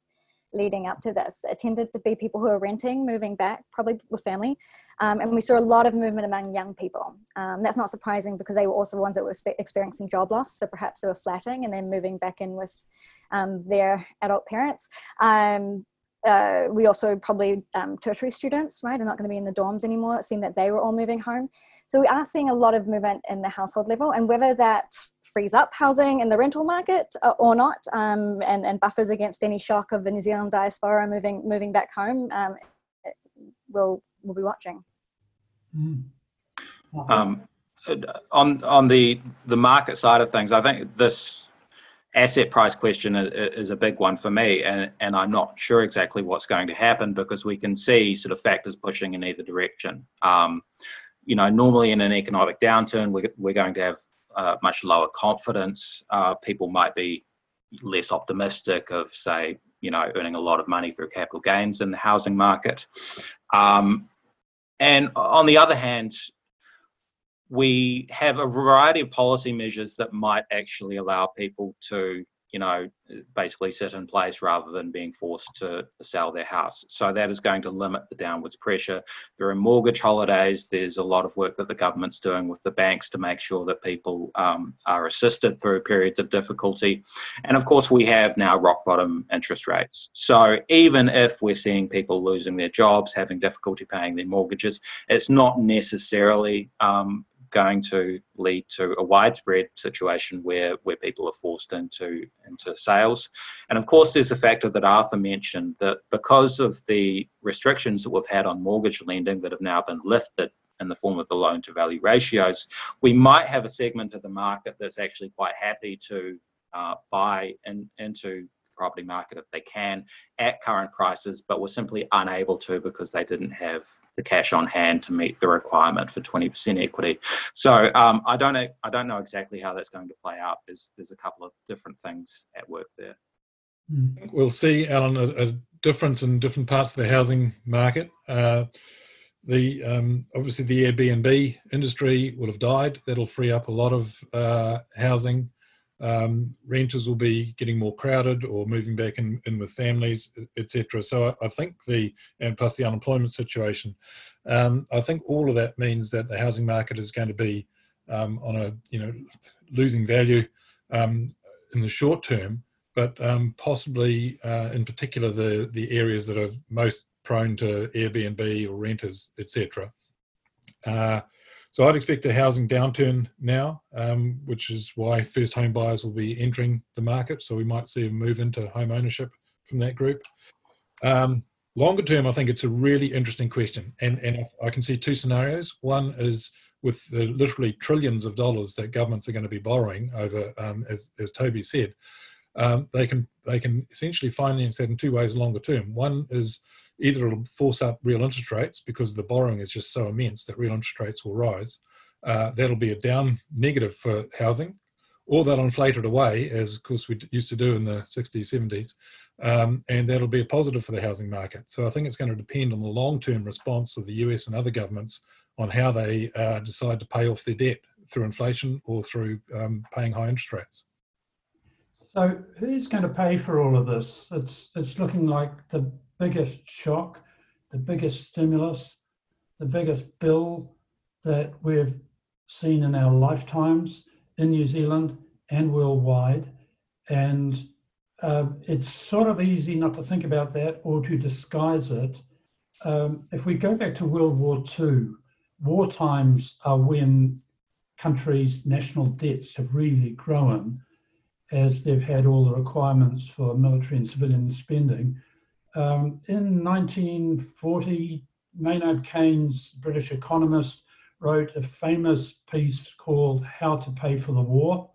S4: leading up to this. It tended to be people who are renting, moving back, probably with family. Um, and we saw a lot of movement among young people. Um, that's not surprising because they were also the ones that were experiencing job loss. So perhaps they were flatting and then moving back in with um, their adult parents. Um, uh, we also probably um, tertiary students, right, are not going to be in the dorms anymore. It seemed that they were all moving home. So we are seeing a lot of movement in the household level, and whether that frees up housing in the rental market uh, or not, um, and, and buffers against any shock of the New Zealand diaspora moving moving back home, um, we'll we'll be watching.
S5: Mm. Um, on on the the market side of things, I think this asset price question is a big one for me, and, and I'm not sure exactly what's going to happen because we can see sort of factors pushing in either direction. Um, you know, normally in an economic downturn, we're, we're going to have uh, much lower confidence. Uh, people might be less optimistic of, say, you know, earning a lot of money through capital gains in the housing market. Um, and on the other hand, we have a variety of policy measures that might actually allow people to you know, basically sit in place rather than being forced to sell their house. So that is going to limit the downwards pressure. There are mortgage holidays. There's a lot of work that the government's doing with the banks to make sure that people um, are assisted through periods of difficulty. And of course, we have now rock bottom interest rates. So even if we're seeing people losing their jobs, having difficulty paying their mortgages, it's not necessarily um, going to lead to a widespread situation where, where people are forced into, into sales. And of course, there's the factor that Arthur mentioned that because of the restrictions that we've had on mortgage lending that have now been lifted in the form of the loan to value ratios, we might have a segment of the market that's actually quite happy to uh, buy in, into property market if they can at current prices, but were simply unable to because they didn't have the cash on hand to meet the requirement for 20% equity. So um, I don't know, I don't know exactly how that's going to play out. There's there's a couple of different things at work there.
S3: Hmm. We'll see, Alan, a, a difference in different parts of the housing market. Uh, the um, obviously the Airbnb industry will have died. That'll free up a lot of uh, housing um, renters will be getting more crowded or moving back in, in with families, etc. So I, I, think the and plus the unemployment situation, um, I think all of that means that the housing market is going to be um, on a you know losing value um, in the short term, but um, possibly uh, in particular the the areas that are most prone to Airbnb or renters, etc. Uh, so I'd expect a housing downturn now, um, which is why first home buyers will be entering the market. So we might see a move into home ownership from that group. Um, longer term, I think it's a really interesting question, and and I can see two scenarios. One is with the literally trillions of dollars that governments are going to be borrowing over, um, as as Toby said, um, they can they can essentially finance that in two ways longer term. One is either it'll force up real interest rates because the borrowing is just so immense that real interest rates will rise. Uh, that'll be a down negative for housing, or they'll inflate it away, as of course we used to do in the 60s, 70s, um, and that'll be a positive for the housing market. So I think it's going to depend on the long term response of the US and other governments on how they uh, decide to pay off their debt through inflation or through um, paying high interest rates.
S2: So who's going to pay for all of this? It's it's looking like the biggest shock, the biggest stimulus, the biggest bill that we've seen in our lifetimes in New Zealand and worldwide. And uh, it's sort of easy not to think about that or to disguise it. Um, if we go back to World War II, war times are when countries' national debts have really grown as they've had all the requirements for military and civilian spending. Um, in 1940, Maynard Keynes, British economist, wrote a famous piece called How to Pay for the War.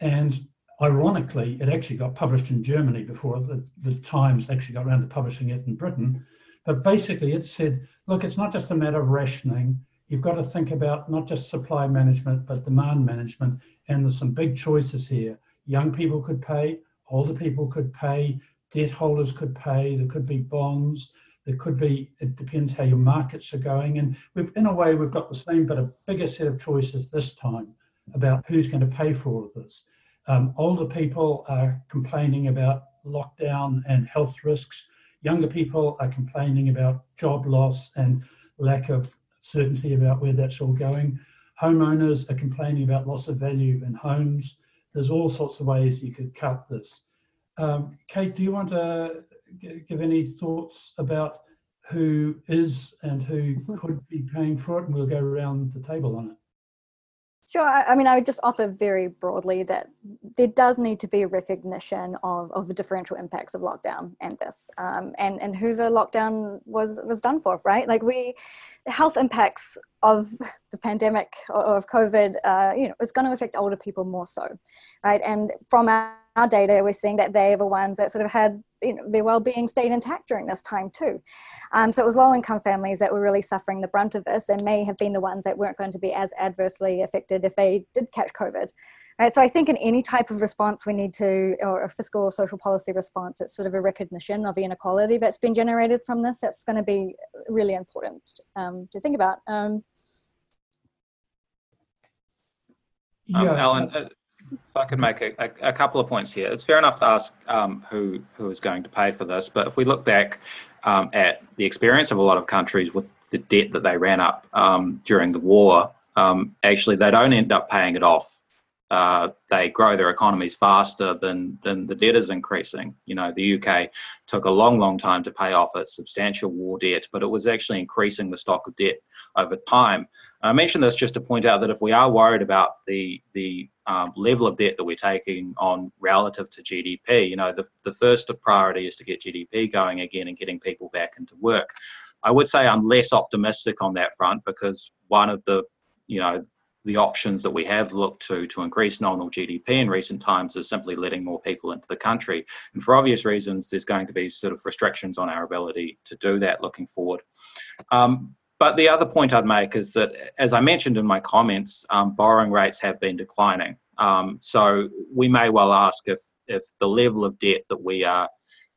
S2: And ironically, it actually got published in Germany before the, the Times actually got around to publishing it in Britain. But basically, it said, look, it's not just a matter of rationing. You've got to think about not just supply management, but demand management. And there's some big choices here. Young people could pay, older people could pay, debt holders could pay, there could be bonds, there could be, it depends how your markets are going. And we've, in a way, we've got the same, but a bigger set of choices this time about who's going to pay for all of this. Um, older people are complaining about lockdown and health risks. Younger people are complaining about job loss and lack of certainty about where that's all going. Homeowners are complaining about loss of value in homes. There's all sorts of ways you could cut this. Um, Kate, do you want to give any thoughts about who is and who could be paying for it? And we'll go around the table on it.
S4: Sure. I mean, I would just offer very broadly that there does need to be a recognition of, of the differential impacts of lockdown and this, um, and and who the lockdown was was done for, right? Like we, the health impacts of the pandemic or of COVID, uh, you know, is going to affect older people more so, right? And from our our data, we're seeing that they are the ones that sort of had you know, their well-being stayed intact during this time too. Um, so it was low-income families that were really suffering the brunt of this, and may have been the ones that weren't going to be as adversely affected if they did catch COVID. Right, so I think in any type of response we need to, or a fiscal or social policy response, it's sort of a recognition of the inequality that's been generated from this. That's going to be really important um, to think about. Um,
S5: um, Alan, uh, if I could make a, a, a, couple of points here, it's fair enough to ask um, who who is going to pay for this, but if we look back um, at the experience of a lot of countries with the debt that they ran up um, during the war, um, actually they don't end up paying it off uh, they grow their economies faster than than the debt is increasing. You know, the UK took a long, long time to pay off its substantial war debt, but it was actually increasing the stock of debt over time. I mention this just to point out that if we are worried about the the um, level of debt that we're taking on relative to GDP, you know, the, the first priority is to get GDP going again and getting people back into work. I would say I'm less optimistic on that front because one of the you know the options that we have looked to to increase nominal GDP in recent times is simply letting more people into the country. And for obvious reasons, there's going to be sort of restrictions on our ability to do that looking forward. Um, but the other point I'd make is that, as I mentioned in my comments, um, borrowing rates have been declining. Um, so we may well ask if, if the level of debt that we are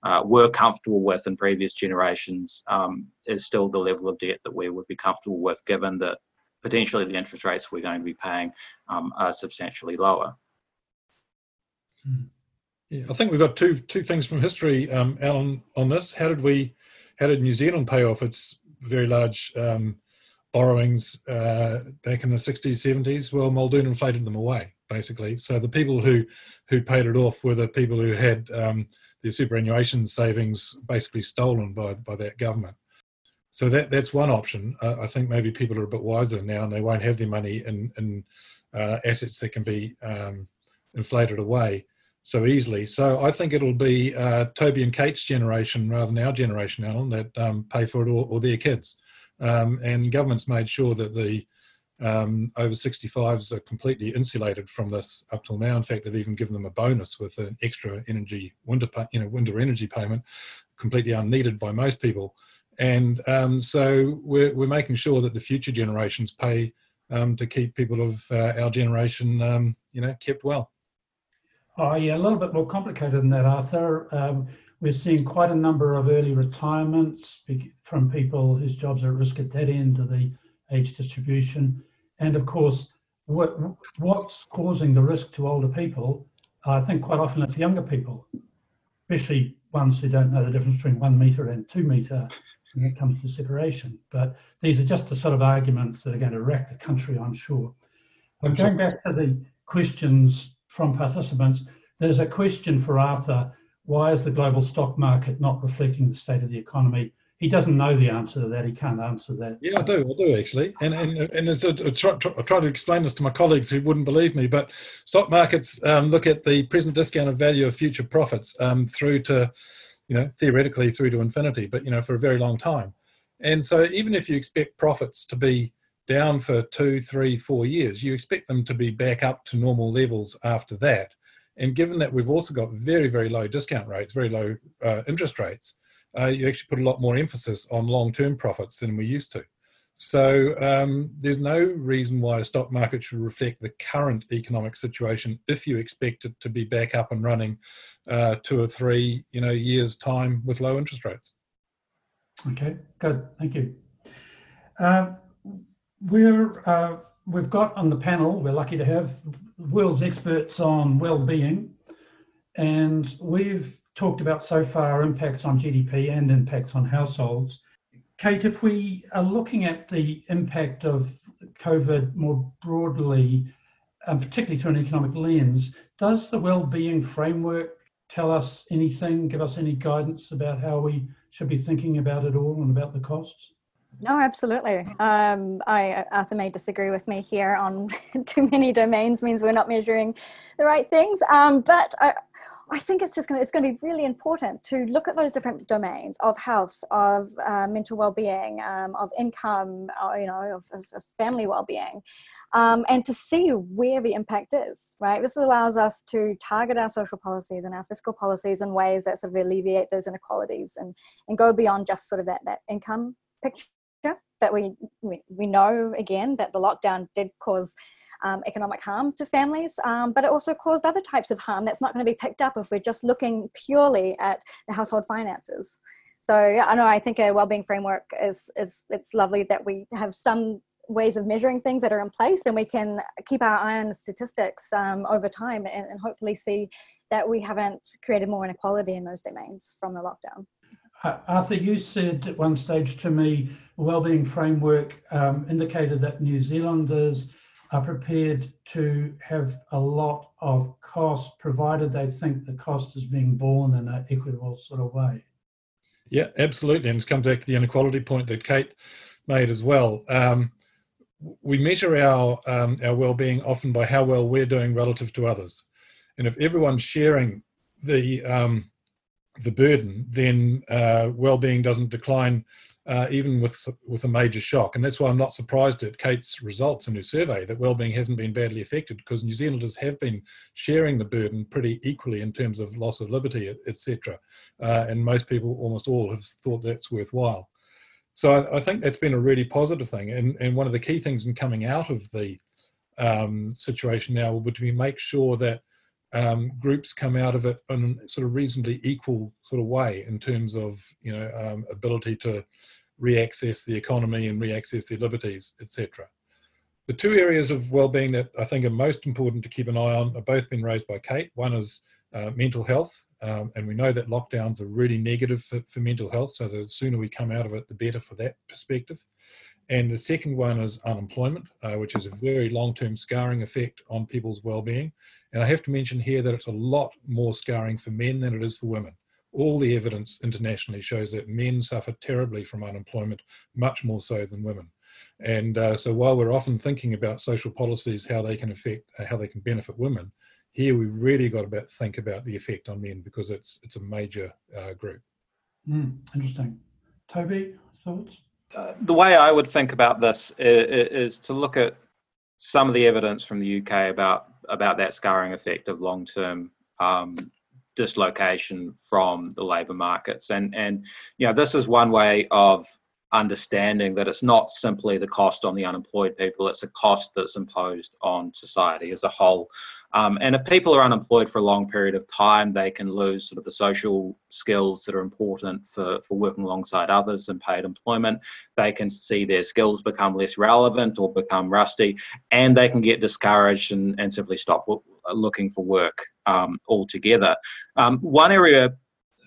S5: uh, were comfortable with in previous generations um, is still the level of debt that we would be comfortable with, given that potentially the interest rates we're going to be paying um, are substantially lower.
S3: Hmm. Yeah, I think we've got two two things from history, um, Alan, on this. How did we, how did New Zealand pay off its very large um, borrowings uh, back in the 60s, 70s, well, Muldoon inflated them away, basically. So the people who, who paid it off were the people who had um, their superannuation savings basically stolen by, by that government. So that, that's one option. Uh, I think maybe people are a bit wiser now and they won't have their money in, in uh, assets that can be um, inflated away so easily. So I think it'll be uh, Toby and Kate's generation rather than our generation, Alan, that um, pay for it or, or their kids. Um, and government's made sure that the um, over 65s are completely insulated from this up till now. In fact, they've even given them a bonus with an extra energy winter, you know, winter energy payment, completely unneeded by most people. And um, so we're, we're making sure that the future generations pay um, to keep people of uh, our generation, um, you know, kept well.
S2: Oh, yeah, a little bit more complicated than that, Arthur. Um, we're seeing quite a number of early retirements from people whose jobs are at risk at that end of the age distribution. And of course, what, what's causing the risk to older people? I think quite often it's younger people, especially ones who don't know the difference between one metre and two metre when it comes to separation. But these are just the sort of arguments that are going to wreck the country, I'm sure. But going back to the questions from participants. There's a question for Arthur. Why is the global stock market not reflecting the state of the economy? He doesn't know the answer to that. He can't answer that.
S3: Yeah, I do. I do actually. And and and as I, try, I try to explain this to my colleagues who wouldn't believe me, but stock markets um, look at the present discounted value of future profits um, through to, you know, theoretically through to infinity, but you know, for a very long time. And so even if you expect profits to be down for two, three, four years, you expect them to be back up to normal levels after that. And given that we've also got very, very low discount rates, very low uh, interest rates, uh, you actually put a lot more emphasis on long term profits than we used to. So um, there's no reason why a stock market should reflect the current economic situation if you expect it to be back up and running uh, two or three, you know, years time with low interest rates.
S2: Okay, good, thank you. Um, we're uh, we've got on the panel. We're lucky to have world's experts on well-being, and we've talked about so far impacts on GDP and impacts on households. Kate, if we are looking at the impact of COVID more broadly, and particularly through an economic lens, does the well-being framework tell us anything, give us any guidance about how we should be thinking about it all and about the costs?
S4: No, absolutely. Um, I Arthur may disagree with me here on [LAUGHS] too many domains means we're not measuring the right things. Um, but I, I think it's just going to it's going to be really important to look at those different domains of health, of uh, mental well-being, um, of income, uh, you know, of, of, family well-being, um, and to see where the impact is. Right. This allows us to target our social policies and our fiscal policies in ways that sort of alleviate those inequalities and and go beyond just sort of that that income picture but we, we, know again that the lockdown did cause um, economic harm to families, um, but it also caused other types of harm that's not going to be picked up if we're just looking purely at the household finances. So yeah, I know I think a well-being framework is is it's lovely that we have some ways of measuring things that are in place and we can keep our eye on the statistics um, over time and, and hopefully see that we haven't created more inequality in those domains from the lockdown.
S2: Arthur, you said at one stage to me, wellbeing framework um, indicated that New Zealanders are prepared to have a lot of cost, provided they think the cost is being borne in an equitable sort of way.
S3: Yeah, absolutely. And it's come back to the inequality point that Kate made as well. Um, we measure our um, our well-being often by how well we're doing relative to others, and if everyone's sharing the um, the burden, then uh, well-being doesn't decline uh, even with with a major shock. And that's why I'm not surprised at Kate's results in her survey that well-being hasn't been badly affected because New Zealanders have been sharing the burden pretty equally in terms of loss of liberty, etc. Uh, and most people, almost all, have thought that's worthwhile. So I, I, think that's been a really positive thing. And, and one of the key things in coming out of the um, situation now would be to make sure that um, groups come out of it in a sort of reasonably equal sort of way in terms of you know um, ability to reaccess the economy and reaccess their liberties, etc. The two areas of well-being that I think are most important to keep an eye on are both been raised by Kate. One is uh, mental health. Um, and we know that lockdowns are really negative for, for mental health. So the sooner we come out of it, the better for that perspective. And the second one is unemployment, uh, which is a very long term scarring effect on people's well being. And I have to mention here that it's a lot more scarring for men than it is for women. All the evidence internationally shows that men suffer terribly from unemployment, much more so than women. And uh, so while we're often thinking about social policies, how they can affect, uh, how they can benefit women, here we've really got to think about the effect on men because it's it's a major uh, group.
S2: Mm, interesting. Toby, thoughts?
S5: Uh, the way I would think about this is, is, to look at some of the evidence from the UK about about that scarring effect of long term um, dislocation from the labour markets, and and you know this is one way of understanding that it's not simply the cost on the unemployed people; it's a cost that's imposed on society as a whole. Um, and if people are unemployed for a long period of time, they can lose sort of the social skills that are important for, for working alongside others in paid employment. They can see their skills become less relevant or become rusty, and they can get discouraged and, and simply stop looking for work um, altogether. Um, one area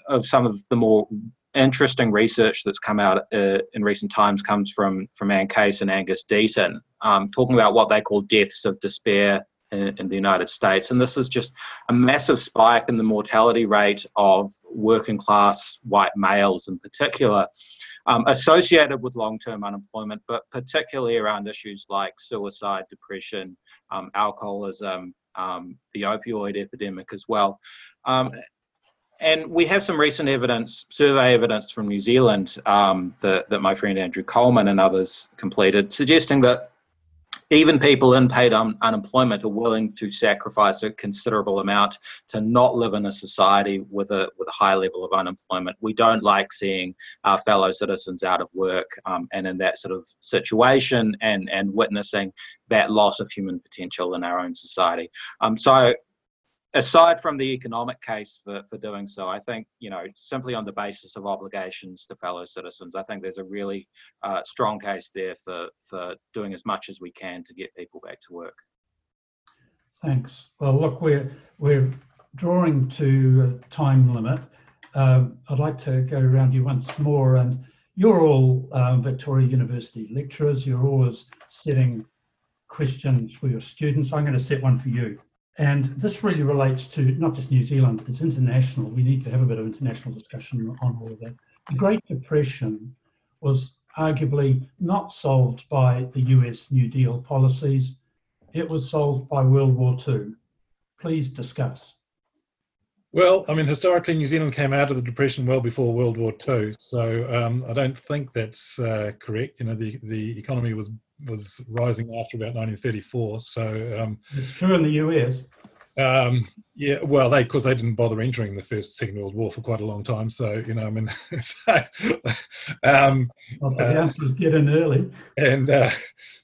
S5: of some of the more interesting research that's come out uh, in recent times comes from from Anne Case and Angus Deaton, um, talking about what they call deaths of despair in, in, the United States, and this is just a massive spike in the mortality rate of working class white males, in particular, um, associated with long term unemployment, but particularly around issues like suicide, depression, um, alcoholism, um, the opioid epidemic as well. Um, and we have some recent evidence, survey evidence from New Zealand um, that, that my friend Andrew Coleman and others completed, suggesting that even people in paid un- unemployment are willing to sacrifice a considerable amount to not live in a society with a with a high level of unemployment. We don't like seeing our fellow citizens out of work um, and in that sort of situation and and witnessing that loss of human potential in our own society. Um, so aside from the economic case for, for doing so, I think, you know, simply on the basis of obligations to fellow citizens, I think there's a really uh, strong case there for, for doing as much as we can to get people back to work.
S2: Thanks. Well, look, we're, we're drawing to a time limit. Um, I'd like to go around you once more. And you're all um, Victoria University lecturers. You're always setting questions for your students. I'm going to set one for you. And this really relates to not just New Zealand, it's international. We need to have a bit of international discussion on all of that. The Great Depression was arguably not solved by the US New Deal policies, it was solved by World War II. Please discuss.
S3: Well, I mean, historically, New Zealand came out of the Depression well before World War II, so um, I don't think that's uh, correct. You know, the, the economy was was rising after about 1934. So um,
S2: it's true in the US.
S3: Um, yeah, well, they because they didn't bother entering the first Second World War for quite a long time. So you know, I mean, [LAUGHS] so,
S2: um, well, the uh, answer is get in early.
S3: And uh,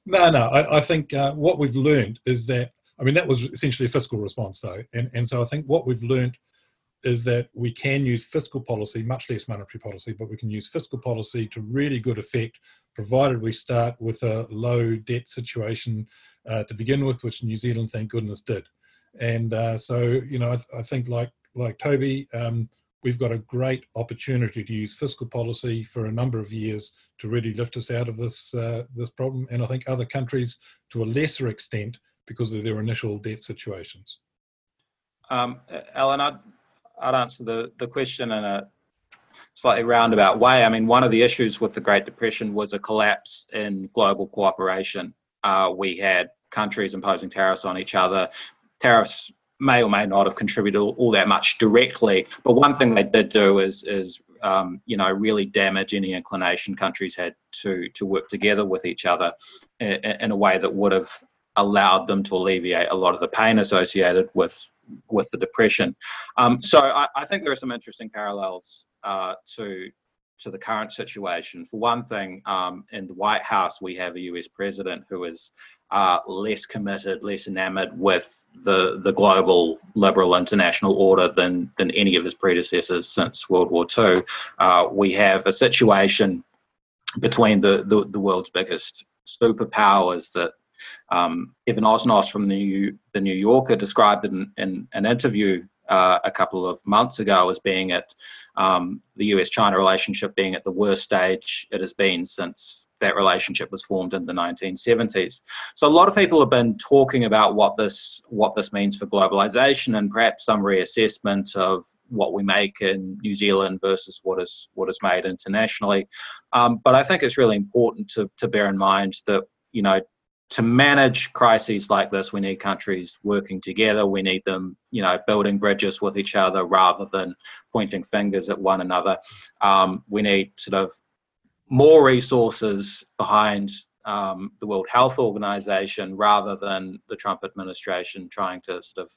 S3: no, no, I, I think uh, what we've learned is that I mean that was essentially a fiscal response, though, and and so I think what we've learned is that we can use fiscal policy, much less monetary policy, but we can use fiscal policy to really good effect provided we start with a low debt situation uh, to begin with, which New Zealand, thank goodness, did. And uh, so, you know, I, th- I, think like like Toby, um, we've got a great opportunity to use fiscal policy for a number of years to really lift us out of this uh, this problem. And I think other countries, to a lesser extent, because of their initial debt situations.
S5: Um, Alan, I'd, I'd answer the, the question in a slightly roundabout way. I mean, one of the issues with the Great Depression was a collapse in global cooperation. Uh, we had countries imposing tariffs on each other. Tariffs may or may not have contributed all, that much directly, but one thing they did do is is um, you know really damage any inclination countries had to to work together with each other in, in a way that would have allowed them to alleviate a lot of the pain associated with with the depression. Um, so I, I, think there are some interesting parallels uh, to to the current situation. For one thing, um, in the White House, we have a US president who is uh, less committed, less enamored with the, the global liberal international order than, than any of his predecessors since World War II. Uh, we have a situation between the, the, the world's biggest superpowers that um, Evan Osnos from the New, the New Yorker described in, in an interview uh, a couple of months ago as being at um, the US-China relationship being at the worst stage it has been since that relationship was formed in the 1970s. So a lot of people have been talking about what this what this means for globalization and perhaps some reassessment of what we make in New Zealand versus what is what is made internationally. Um, but I think it's really important to to bear in mind that you know to manage crises like this, we need countries working together. We need them, you know, building bridges with each other rather than pointing fingers at one another. Um, we need sort of more resources behind um, the World Health Organization rather than the Trump administration trying to sort of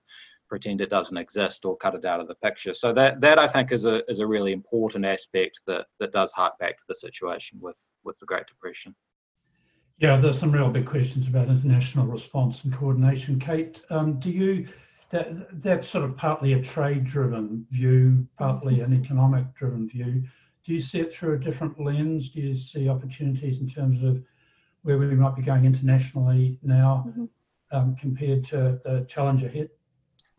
S5: pretend it doesn't exist or cut it out of the picture. So that that I think is a is a really important aspect that that does hark back to the situation with with the Great Depression.
S2: Yeah, there's some real big questions about international response and coordination. Kate, um, do you that that's sort of partly a trade-driven view, partly an economic-driven view. Do you see it through a different lens? Do you see opportunities in terms of where we might be going internationally now mm-hmm. um, compared to the challenge ahead?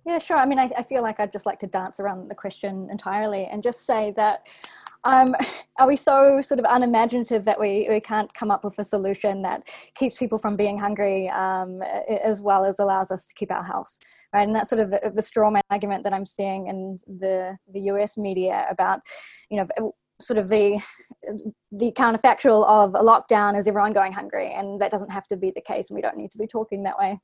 S4: Yeah, sure. I mean, I, I, feel like I'd just like to dance around the question entirely and just say that um, are we so sort of unimaginative that we, we can't come up with a solution that keeps people from being hungry um, as well as allows us to keep our health? Right, and that's sort of the, straw man argument that I'm seeing in the the U.S. media about, you know, sort of the the counterfactual of a lockdown is everyone going hungry, and that doesn't have to be the case, and we don't need to be talking that way.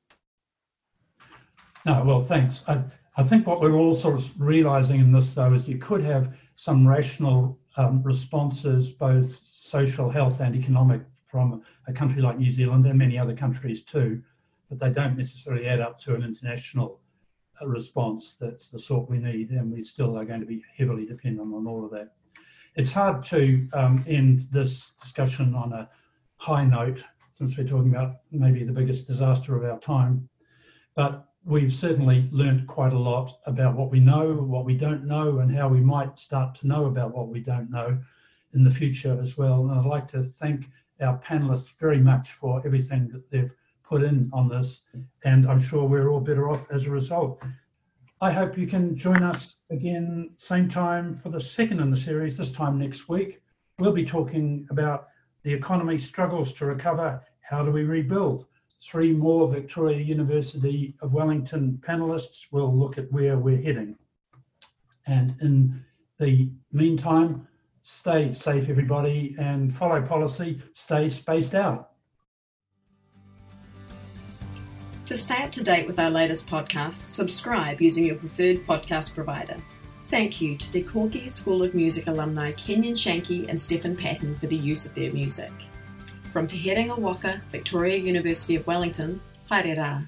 S2: No, well, thanks. I, I think what we're all sort of realizing in this, though, is you could have some rational um, responses, both social, health, and economic, from a country like New Zealand and many other countries too, but they don't necessarily add up to an international uh, response that's the sort we need, and we still are going to be heavily dependent on all of that. It's hard to um, end this discussion on a high note, since we're talking about maybe the biggest disaster of our time, but we've certainly learned quite a lot about what we know, what we don't know, and how we might start to know about what we don't know in the future as well. And I'd like to thank our panelists very much for everything that they've put in on this, and I'm sure we're all better off as a result. I hope you can join us again, same time for the second in the series, this time next week. We'll be talking about the economy struggles to recover. How do we rebuild? Three more Victoria University of Wellington panelists will look at where we're heading. And in the meantime, stay safe, everybody, and follow policy, stay spaced out.
S1: To stay up to date with our latest podcasts, subscribe using your preferred podcast provider. Thank you to Te Koki School of Music alumni Kenyon Shanky and Stephen Patton for the use of their music. From Te Herenga Waka, Victoria University of Wellington, haere.